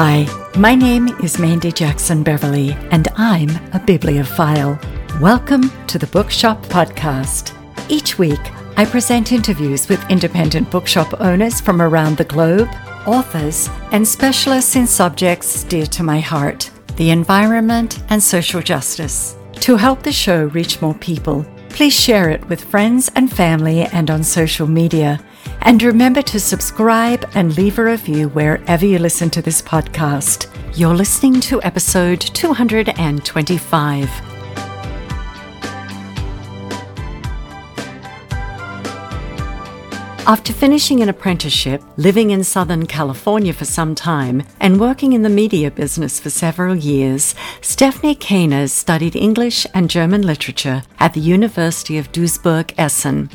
Hi, my name is Mandy Jackson Beverly, and I'm a bibliophile. Welcome to the Bookshop Podcast. Each week, I present interviews with independent bookshop owners from around the globe, authors, and specialists in subjects dear to my heart the environment and social justice. To help the show reach more people, please share it with friends and family and on social media. And remember to subscribe and leave a review wherever you listen to this podcast. You're listening to episode 225. After finishing an apprenticeship, living in Southern California for some time, and working in the media business for several years, Stefanie Caeners studied English and German literature at the University of Duisburg-Essen.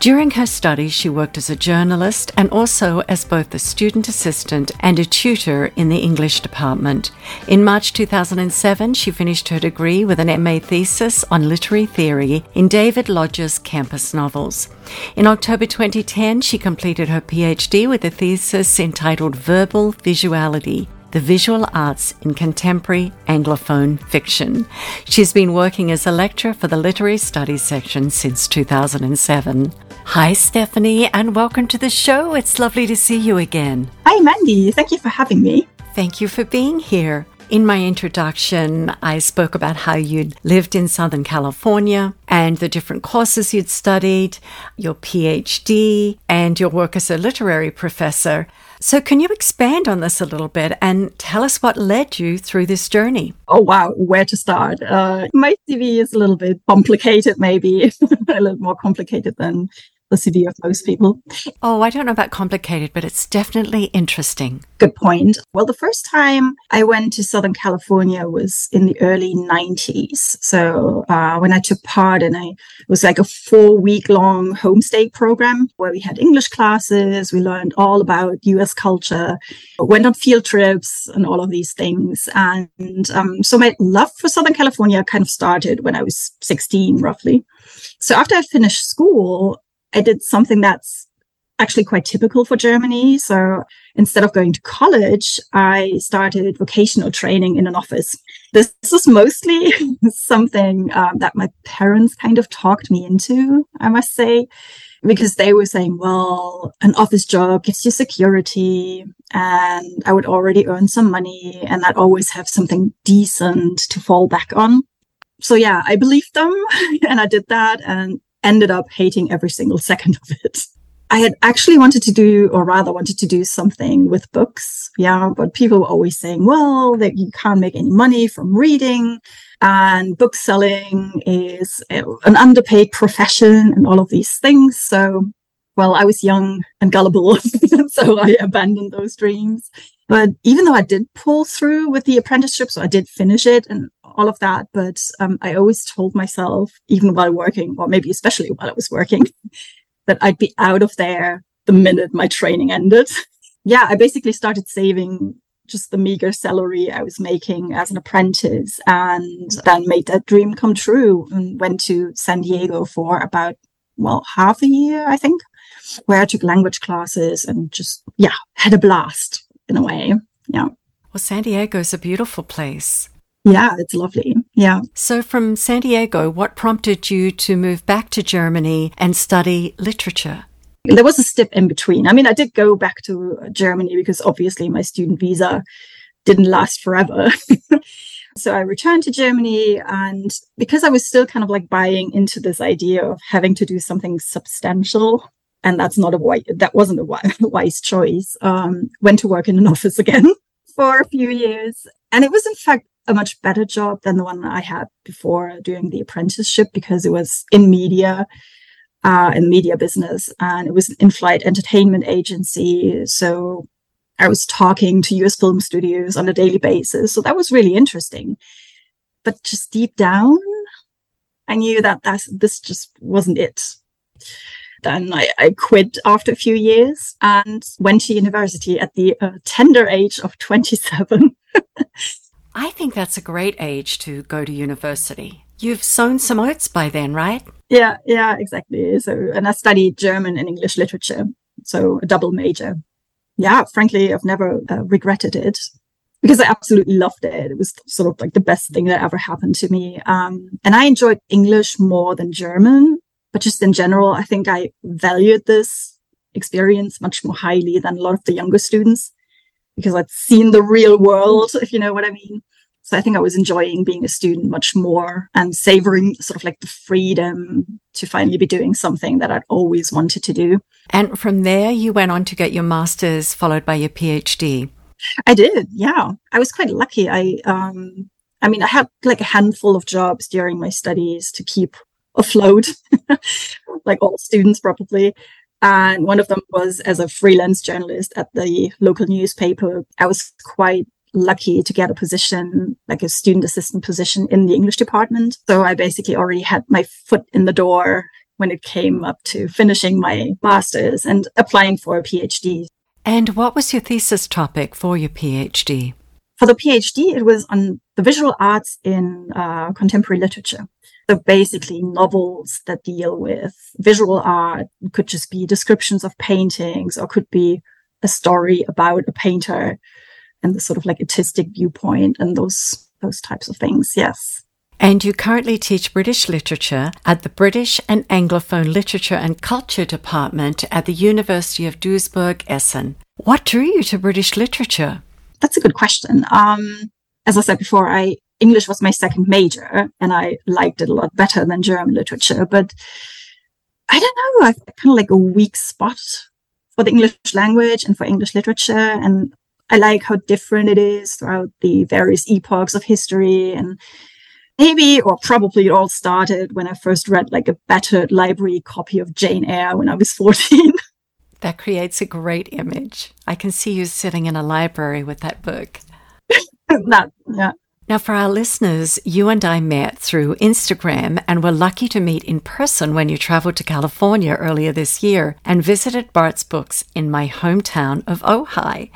During her studies, she worked as a journalist and also as both a student assistant and a tutor in the English department. In March 2007, she finished her degree with an MA thesis on literary theory in David Lodge's campus novels. In October 2010, she completed her PhD with a thesis entitled Verbal Visuality the visual arts in contemporary Anglophone fiction. She's been working as a lecturer for the literary studies section since 2007. Hi, Stefanie, and welcome to the show. It's lovely to see you again. Hi, Mandy. Thank you for having me. Thank you for being here. In my introduction, I spoke about how you'd lived in Southern California and the different courses you'd studied, your PhD, and your work as a literary professor. So, can you expand on this a little bit and tell us what led you through this journey? Oh, wow. Where to start? Uh, my CV is a little bit complicated, maybe a little more complicated than of most people. Oh, I don't know about complicated, but it's definitely interesting. Good point. Well, the first time I went to Southern California was in the early 90s. So uh, when I took part and it was like a four week long homestay program where we had English classes. We learned all about US culture, went on field trips and all of these things. And um, so my love for Southern California kind of started when I was 16, roughly. So after I finished school, I did something that's actually quite typical for Germany. So instead of going to college, I started vocational training in an office. This is mostly something um, that my parents kind of talked me into, I must say, because they were saying, well, an office job gives you security and I would already earn some money and I'd always have something decent to fall back on. So yeah, I believed them and I did that. And ended up hating every single second of it. I had actually wanted to do, or rather wanted to do something with books. Yeah. But people were always saying, well, that you can't make any money from reading and book selling is an underpaid profession and all of these things. So, well, I was young and gullible. so I abandoned those dreams. But even though I did pull through with the apprenticeship, so I did finish it and all of that. But um, I always told myself, even while working, or maybe especially while I was working, that I'd be out of there the minute my training ended. yeah, I basically started saving just the meager salary I was making as an apprentice and then made that dream come true and went to San Diego for about, well, half a year, I think, where I took language classes and just, yeah, had a blast in a way. Yeah. Well, San Diego is a beautiful place. Yeah, it's lovely. Yeah. So, from San Diego, what prompted you to move back to Germany and study literature? There was a step in between. I mean, I did go back to Germany because obviously my student visa didn't last forever. so I returned to Germany and because I was still kind of like buying into this idea of having to do something substantial and that's not a wise, that wasn't a wise choice. Um, went to work in an office again for a few years. And it was in fact a much better job than the one I had before doing the apprenticeship because it was in media, uh, in media business, and it was an in-flight entertainment agency. So I was talking to US film studios on a daily basis. So that was really interesting. But just deep down, I knew that that's, this just wasn't it. Then I, I quit after a few years and went to university at the uh, tender age of 27. I think that's a great age to go to university. You've sown some oats by then, right? Yeah, yeah, exactly. So, and I studied German and English literature, so a double major. Yeah, frankly, I've never uh, regretted it. because I absolutely loved it. It was sort of like the best thing that ever happened to me. Um, and I enjoyed English more than German, but just in general, I think I valued this experience much more highly than a lot of the younger students because I'd seen the real world, if you know what I mean. So I think I was enjoying being a student much more and savoring sort of like the freedom to finally be doing something that I'd always wanted to do. And from there, you went on to get your master's, followed by your PhD. I did, yeah. I was quite lucky. I, um, I mean, I had like a handful of jobs during my studies to keep afloat, like all students probably. And one of them was as a freelance journalist at the local newspaper. I was quite lucky to get a position, like a student assistant position in the English department. So I basically already had my foot in the door when it came up to finishing my master's and applying for a PhD. And what was your thesis topic for your PhD? For the PhD, it was on the visual arts in uh, contemporary literature. So basically novels that deal with visual art it could just be descriptions of paintings or could be a story about a painter and the sort of like artistic viewpoint and those those types of things. Yes. And you currently teach British literature at the British and Anglophone Literature and Culture Department at the University of Duisburg Essen. What drew you to British literature? That's a good question. Um, as I said before, I English was my second major, and I liked it a lot better than German literature. But I don't know, I've kind of like a weak spot for the English language and for English literature, and I like how different it is throughout the various epochs of history. And maybe, or probably it all started when I first read like a battered library copy of Jane Eyre when I was 14. That creates a great image. I can see you sitting in a library with that book. that, yeah. Now, for our listeners, you and I met through Instagram and were lucky to meet in person when you traveled to California earlier this year and visited Bart's Books in my hometown of Ojai.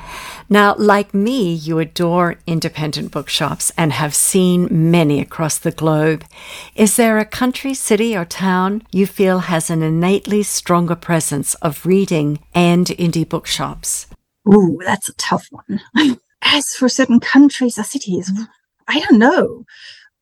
Now, like me, you adore independent bookshops and have seen many across the globe. Is there a country, city, or town you feel has an innately stronger presence of reading and indie bookshops? Ooh, that's a tough one. As for certain countries or cities, I don't know.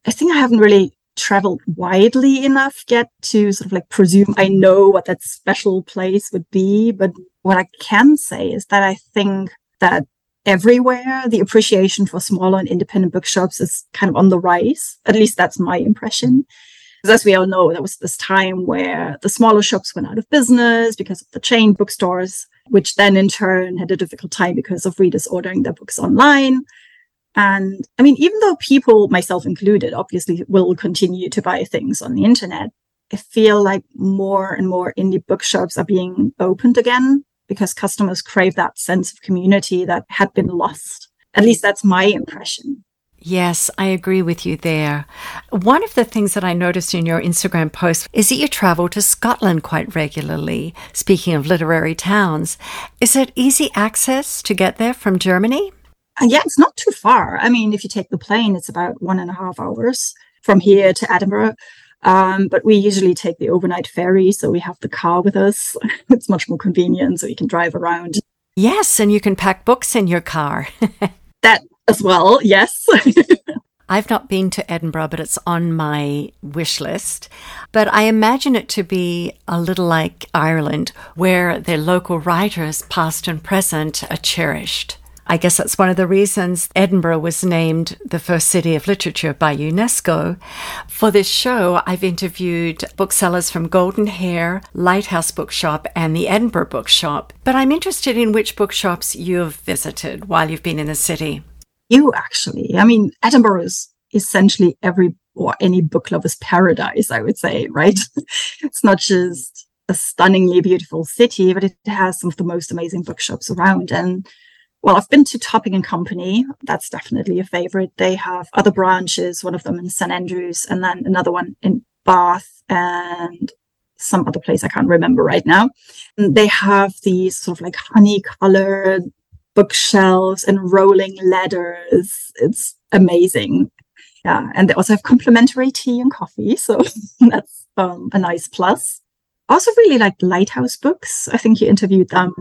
I think I haven't really traveled widely enough yet to sort of like presume I know what that special place would be. But what I can say is that I think that everywhere the appreciation for smaller and independent bookshops is kind of on the rise. At least that's my impression. Because as we all know, there was this time where the smaller shops went out of business because of the chain bookstores, which then in turn had a difficult time because of readers ordering their books online. And I mean, even though people, myself included, obviously will continue to buy things on the internet, I feel like more and more indie bookshops are being opened again because customers crave that sense of community that had been lost. At least that's my impression. Yes, I agree with you there. One of the things that I noticed in your Instagram post is that you travel to Scotland quite regularly. Speaking of literary towns, is it easy access to get there from Germany? Uh, yeah, it's not too far. I mean, if you take the plane, it's about one and a half hours from here to Edinburgh. Um, but we usually take the overnight ferry, so we have the car with us. it's much more convenient, so you can drive around. Yes, and you can pack books in your car. that as well, yes. I've not been to Edinburgh, but it's on my wish list. But I imagine it to be a little like Ireland, where their local writers, past and present, are cherished. I guess that's one of the reasons Edinburgh was named the first city of literature by UNESCO. For this show, I've interviewed booksellers from Golden Hare, Lighthouse Bookshop, and the Edinburgh Bookshop. But I'm interested in which bookshops you've visited while you've been in the city. You actually. I mean, Edinburgh is essentially every or any book lover's paradise, I would say, right? it's not just a stunningly beautiful city, but it has some of the most amazing bookshops around. And well, I've been to Topping and Company. That's definitely a favorite. They have other branches, one of them in St. Andrews and then another one in Bath and some other place I can't remember right now. And they have these sort of like honey colored bookshelves and rolling ladders. It's amazing. Yeah. And they also have complimentary tea and coffee. So that's um, a nice plus. I also really like Lighthouse books. I think you interviewed them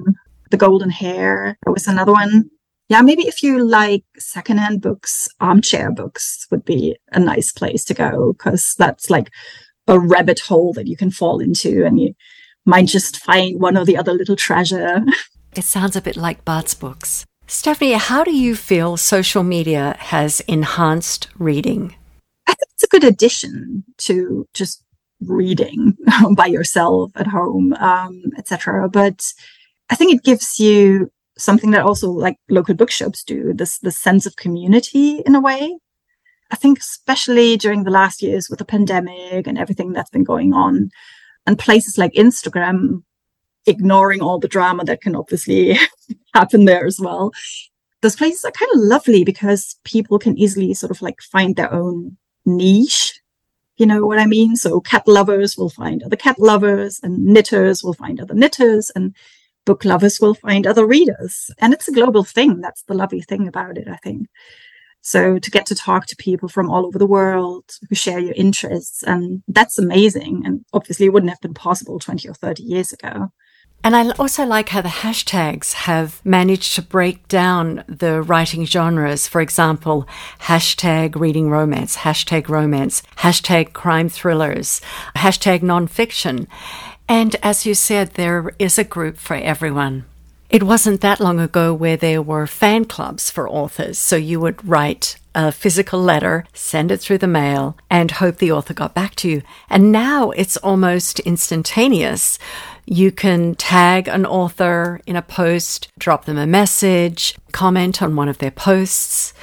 the golden Hare was another one. yeah, maybe if you like secondhand books, armchair books would be a nice place to go because that's like a rabbit hole that you can fall into and you might just find one or the other little treasure. It sounds a bit like Bart's books. Stefanie, how do you feel social media has enhanced reading? I think it's a good addition to just reading by yourself at home, um, etc. But I think it gives you something that also like local bookshops do this the sense of community in a way. I think especially during the last years with the pandemic and everything that's been going on and places like instagram ignoring all the drama that can obviously happen there as well. Those places are kind of lovely because people can easily sort of like find their own niche you know what i mean? So cat lovers will find other cat lovers and knitters will find other knitters and book lovers will find other readers. And it's a global thing. That's the lovely thing about it, I think. So to get to talk to people from all over the world who share your interests, and that's amazing. And obviously, it wouldn't have been possible 20 or 30 years ago. And I also like how the hashtags have managed to break down the writing genres. For example, hashtag reading romance, hashtag romance, hashtag crime thrillers, hashtag nonfiction. And as you said, there is a group for everyone. It wasn't that long ago where there were fan clubs for authors. So you would write a physical letter, send it through the mail, and hope the author got back to you. And now it's almost instantaneous. You can tag an author in a post, drop them a message, comment on one of their posts.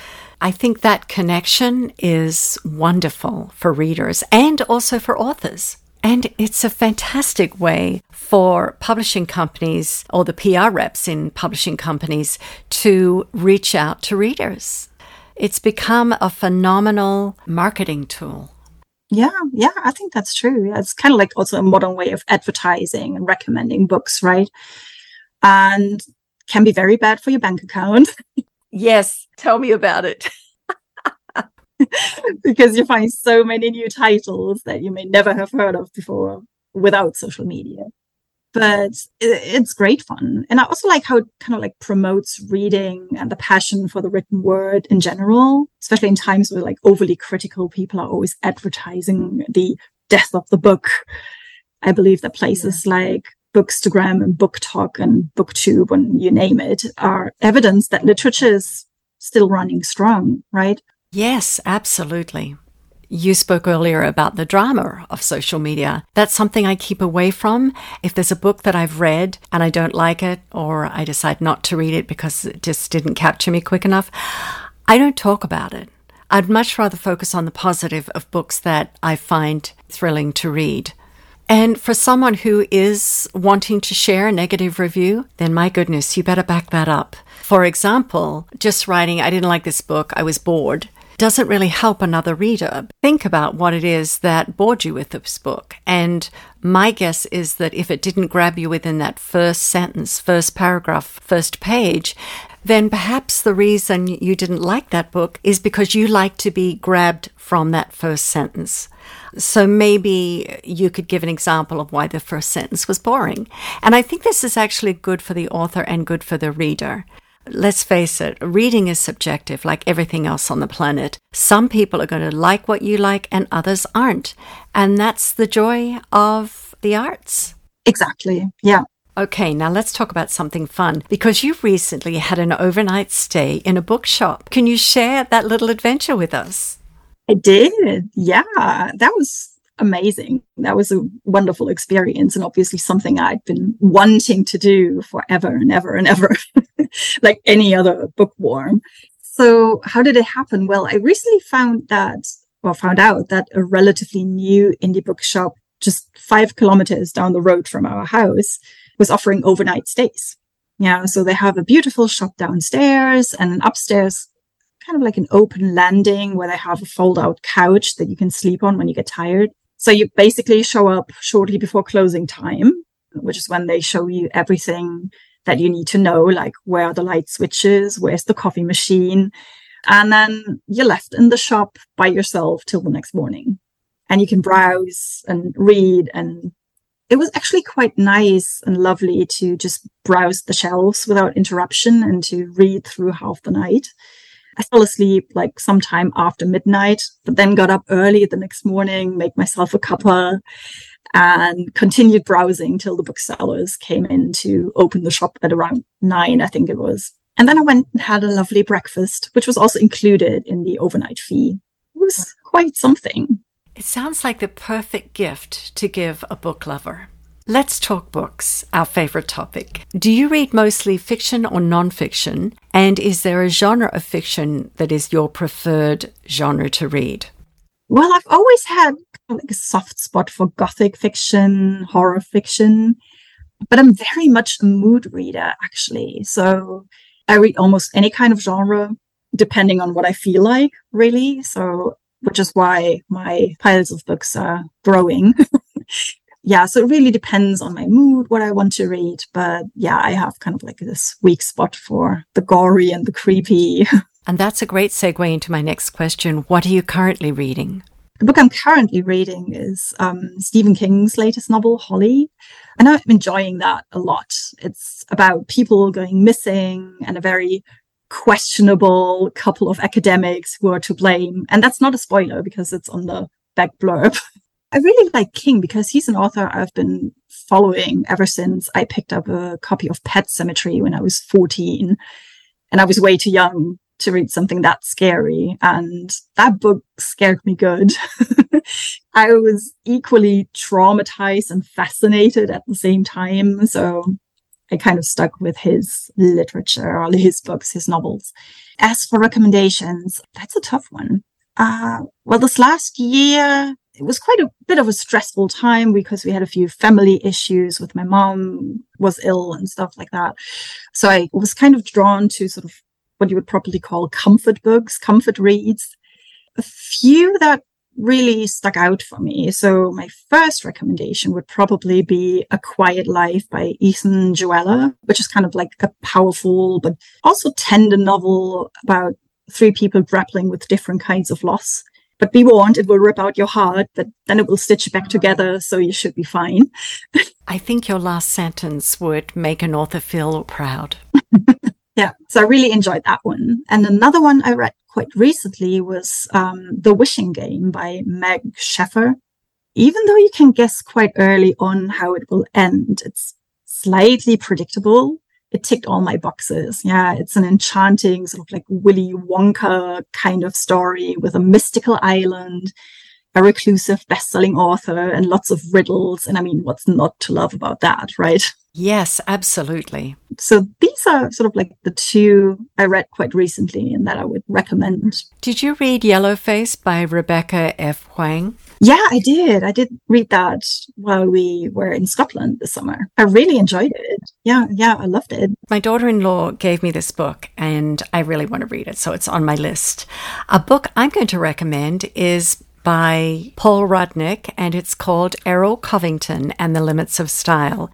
I think that connection is wonderful for readers and also for authors. And it's a fantastic way for publishing companies or the PR reps in publishing companies to reach out to readers. It's become a phenomenal marketing tool. Yeah, yeah, I think that's true. It's kind of like also a modern way of advertising and recommending books, right? And can be very bad for your bank account. yes, tell me about it. because you find so many new titles that you may never have heard of before without social media. But it's great fun. And I also like how it kind of like promotes reading and the passion for the written word in general, especially in times where like overly critical people are always advertising the death of the book. I believe that places yeah. like Bookstagram and BookTok and BookTube and you name it are evidence that literature is still running strong, right? Yes, absolutely. You spoke earlier about the drama of social media. That's something I keep away from. If there's a book that I've read and I don't like it, or I decide not to read it because it just didn't capture me quick enough, I don't talk about it. I'd much rather focus on the positive of books that I find thrilling to read. And for someone who is wanting to share a negative review, then my goodness, you better back that up. For example, just writing, I didn't like this book, I was bored doesn't really help another reader. Think about what it is that bored you with this book. And my guess is that if it didn't grab you within that first sentence, first paragraph, first page, then perhaps the reason you didn't like that book is because you like to be grabbed from that first sentence. So maybe you could give an example of why the first sentence was boring. And I think this is actually good for the author and good for the reader. Let's face it, reading is subjective like everything else on the planet. Some people are going to like what you like and others aren't. And that's the joy of the arts. Exactly. Yeah. Okay, now let's talk about something fun because you recently had an overnight stay in a bookshop. Can you share that little adventure with us? I did. Yeah, that was amazing. That was a wonderful experience and obviously something I'd been wanting to do forever and ever and ever, like any other bookworm. So how did it happen? Well, I recently found that, well, found out that a relatively new indie bookshop just five kilometers down the road from our house was offering overnight stays. Yeah. So they have a beautiful shop downstairs and an upstairs kind of like an open landing where they have a fold out couch that you can sleep on when you get tired. So you basically show up shortly before closing time, which is when they show you everything that you need to know, like where are the light switches, where's the coffee machine. And then you're left in the shop by yourself till the next morning. And you can browse and read and it was actually quite nice and lovely to just browse the shelves without interruption and to read through half the night. I fell asleep like sometime after midnight, but then got up early the next morning, made myself a cuppa, and continued browsing till the booksellers came in to open the shop at around nine, I think it was. And then I went and had a lovely breakfast, which was also included in the overnight fee. It was quite something. It sounds like the perfect gift to give a book lover. Let's talk books, our favorite topic. Do you read mostly fiction or nonfiction? And is there a genre of fiction that is your preferred genre to read? Well, I've always had a soft spot for gothic fiction, horror fiction, but I'm very much a mood reader, actually. So I read almost any kind of genre, depending on what I feel like, really. So which is why my piles of books are growing. yeah, so it really depends on my mood, what I want to read. But yeah, I have kind of like this weak spot for the gory and the creepy. And that's a great segue into my next question. What are you currently reading? The book I'm currently reading is um, Stephen King's latest novel, Holly. And I'm enjoying that a lot. It's about people going missing and a very questionable couple of academics who are to blame. And that's not a spoiler because it's on the back blurb. I really like King because he's an author I've been following ever since I picked up a copy of Pet Sematary when I was 14. And I was way too young to read something that scary. And that book scared me good. I was equally traumatized and fascinated at the same time. So I kind of stuck with his literature, all his books, his novels. As for recommendations, that's a tough one. Uh, well, this last year, it was quite a bit of a stressful time because we had a few family issues with my mom was ill and stuff like that. So I was kind of drawn to sort of what you would probably call comfort books, comfort reads. A few that really stuck out for me. So my first recommendation would probably be A Quiet Life by Ethan Joella, which is kind of like a powerful but also tender novel about three people grappling with different kinds of loss. But be warned, it will rip out your heart, but then it will stitch back together, so you should be fine. I think your last sentence would make an author feel proud. yeah, so I really enjoyed that one. And another one I read quite recently was um, The Wishing Game by Meg Shaffer. Even though you can guess quite early on how it will end, it's slightly predictable. It ticked all my boxes. Yeah, it's an enchanting, sort of like Willy Wonka kind of story with a mystical island, a reclusive best-selling author, and lots of riddles. And I mean, what's not to love about that, right? Yes, absolutely. So these are sort of like the two I read quite recently and that I would recommend. Did you read Yellowface by Rebecca F. Kuang? Yeah, I did. I did read that while we were in Scotland this summer. I really enjoyed it. Yeah, yeah, I loved it. My daughter in law gave me this book and I really want to read it, so it's on my list. A book I'm going to recommend is by Paul Rudnick and it's called Farrell Covington and the Limits of Style.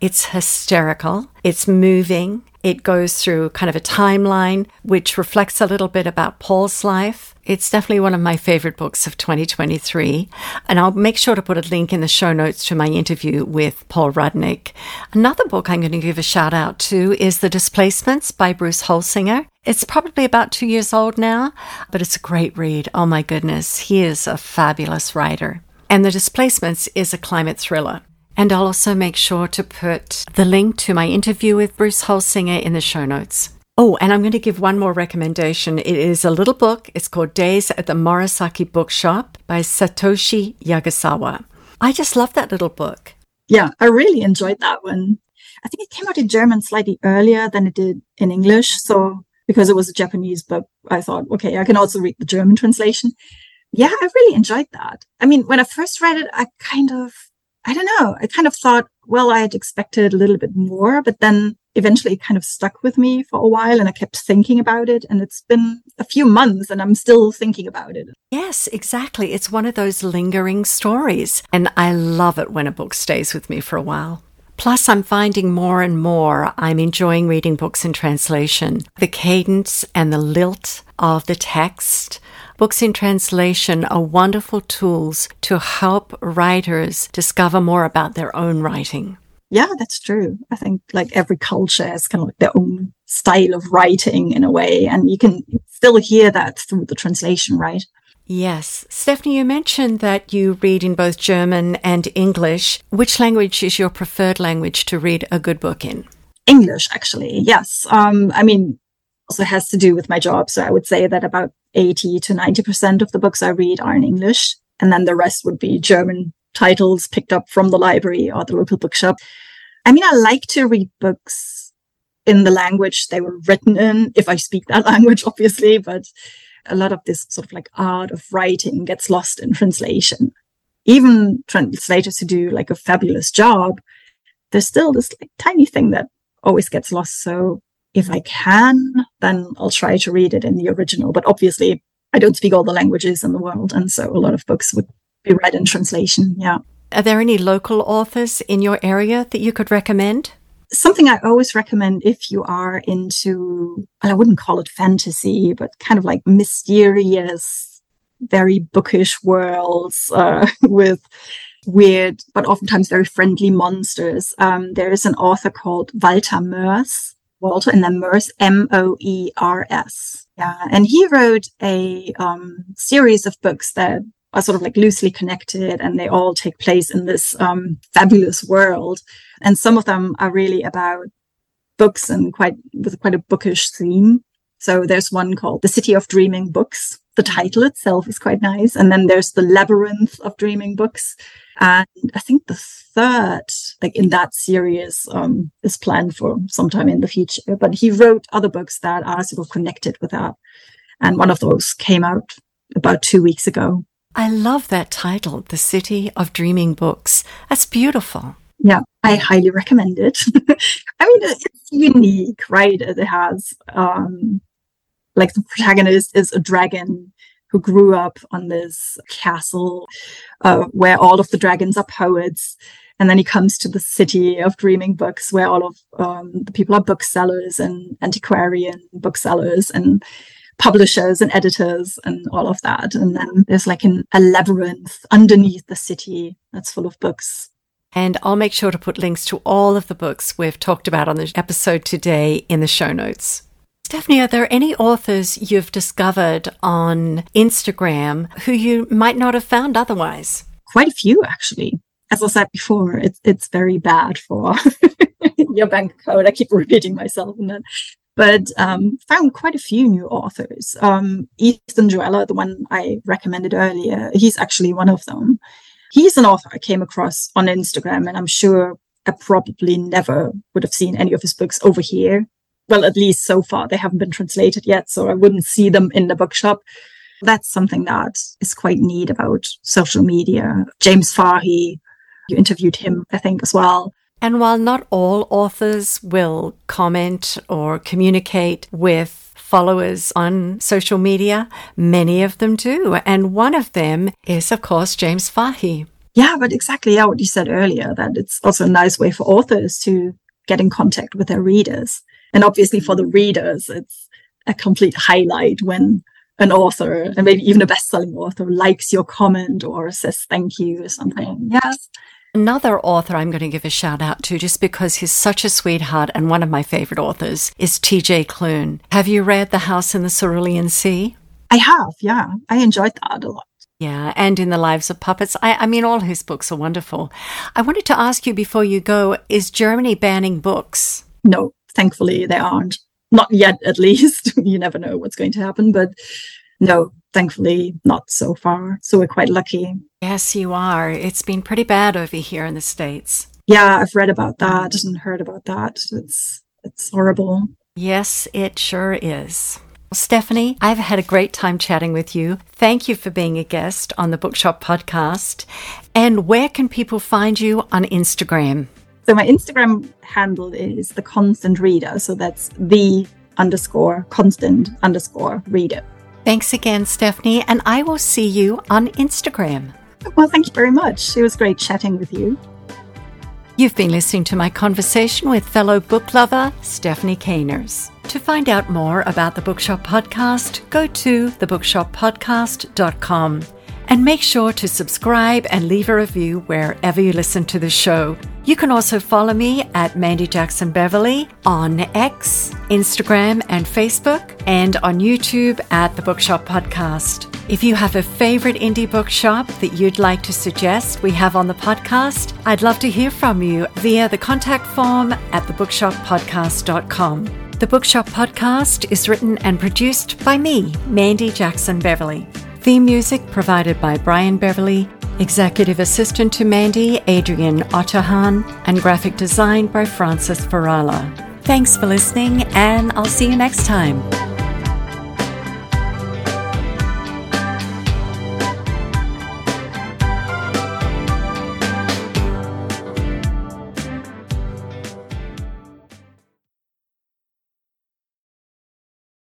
It's hysterical. It's moving. It goes through kind of a timeline, which reflects a little bit about Paul's life. It's definitely one of my favorite books of 2023. And I'll make sure to put a link in the show notes to my interview with Paul Rudnick. Another book I'm going to give a shout out to is The Displacements by Bruce Holsinger. It's probably about two years old now, but it's a great read. Oh my goodness. He is a fabulous writer. And The Displacements is a climate thriller. And I'll also make sure to put the link to my interview with Bruce Holsinger in the show notes. Oh, and I'm going to give one more recommendation. It is a little book. It's called Days at the Morisaki Bookshop by Satoshi Yagisawa. I just love that little book. Yeah, I really enjoyed that one. I think it came out in German slightly earlier than it did in English. So, because it was a Japanese book, I thought, okay, I can also read the German translation. Yeah, I really enjoyed that. I mean, when I first read it, I kind of I don't know. I kind of thought, well, I had expected a little bit more, but then eventually it kind of stuck with me for a while and I kept thinking about it. And it's been a few months and I'm still thinking about it. Yes, exactly. It's one of those lingering stories. And I love it when a book stays with me for a while. Plus, I'm finding more and more I'm enjoying reading books in translation. The cadence and the lilt of the text. Books in translation are wonderful tools to help writers discover more about their own writing. Yeah, that's true. I think like every culture has kind of like their own style of writing in a way, and you can still hear that through the translation, right? Yes. Stefanie, you mentioned that you read in both German and English. Which language is your preferred language to read a good book in? English, actually. Yes. Um, I mean, also has to do with my job. So I would say that about 80 to 90% of the books I read are in English. And then the rest would be German titles picked up from the library or the local bookshop. I mean, I like to read books in the language they were written in, if I speak that language, obviously, but a lot of this sort of like art of writing gets lost in translation. Even translators who do like a fabulous job, there's still this like, tiny thing that always gets lost. So if I can, then I'll try to read it in the original. But obviously, I don't speak all the languages in the world. And so a lot of books would be read in translation. Yeah. Are there any local authors in your area that you could recommend? something I always recommend if you are into, well, I wouldn't call it fantasy, but kind of like mysterious, very bookish worlds uh, with weird, but oftentimes very friendly monsters. Um, there is an author called Walter Moers, Walter and then Moers, M-O-E-R-S. Yeah. And he wrote a um, series of books that are sort of like loosely connected and they all take place in this um, fabulous world. And some of them are really about books and quite with quite a bookish theme. So there's one called The City of Dreaming Books. The title itself is quite nice. And then there's The Labyrinth of Dreaming Books. And I think the third, like in that series, um, is planned for sometime in the future. But he wrote other books that are sort of connected with that. And one of those came out about two weeks ago. I love that title, The City of Dreaming Books. That's beautiful. Yeah, I highly recommend it. I mean, it's unique, right? It has, um, like, the protagonist is a dragon who grew up on this castle uh, where all of the dragons are poets. And then he comes to the city of dreaming books where all of um, the people are booksellers and antiquarian booksellers. And publishers and editors and all of that. And then there's like an, a labyrinth underneath the city that's full of books. And I'll make sure to put links to all of the books we've talked about on the episode today in the show notes. Stefanie, are there any authors you've discovered on Instagram who you might not have found otherwise? Quite a few, actually. As I said before, it's it's very bad for your bank account. I keep repeating myself, but um, found quite a few new authors. Um, Ethan Joella, the one I recommended earlier, he's actually one of them. He's an author I came across on Instagram, and I'm sure I probably never would have seen any of his books over here. Well, at least so far, they haven't been translated yet, so I wouldn't see them in the bookshop. That's something that is quite neat about social media. James Fahy, you interviewed him, I think, as well. And while not all authors will comment or communicate with followers on social media, many of them do. And one of them is, of course, James Fahy. Yeah, but exactly yeah, what you said earlier, that it's also a nice way for authors to get in contact with their readers. And obviously for the readers, it's a complete highlight when an author and maybe even a best-selling author likes your comment or says thank you or something. Yes. Another author I'm going to give a shout out to just because he's such a sweetheart and one of my favorite authors is TJ Klune. Have you read The House in the Cerulean Sea? I have, yeah. I enjoyed that a lot. Yeah, and in the lives of puppets. I, I mean, all his books are wonderful. I wanted to ask you before you go is Germany banning books? No, thankfully they aren't. Not yet, at least. you never know what's going to happen, but no, thankfully not so far. So we're quite lucky. Yes, you are. It's been pretty bad over here in the States. Yeah, I've read about that and heard about that. It's it's horrible. Yes, it sure is. Stefanie, I've had a great time chatting with you. Thank you for being a guest on the Bookshop podcast. And where can people find you on Instagram? So my Instagram handle is the constant reader. So that's the underscore constant underscore reader. Thanks again, Stefanie, and I will see you on Instagram. Well, thank you very much. It was great chatting with you. You've been listening to my conversation with fellow book lover Stefanie Caeners. To find out more about the Bookshop Podcast, go to thebookshoppodcast.com and make sure to subscribe and leave a review wherever you listen to the show. You can also follow me at Mandy Jackson Beverly on X, Instagram, and Facebook, and on YouTube at the Bookshop Podcast. If you have a favorite indie bookshop that you'd like to suggest we have on the podcast, I'd love to hear from you via the contact form at thebookshoppodcast.com. The Bookshop Podcast is written and produced by me, Mandy Jackson Beverly. Theme music provided by Brian Beverly, Executive Assistant to Mandy, Adrian Otterhan, and graphic design by Francis Farala. Thanks for listening, and I'll see you next time.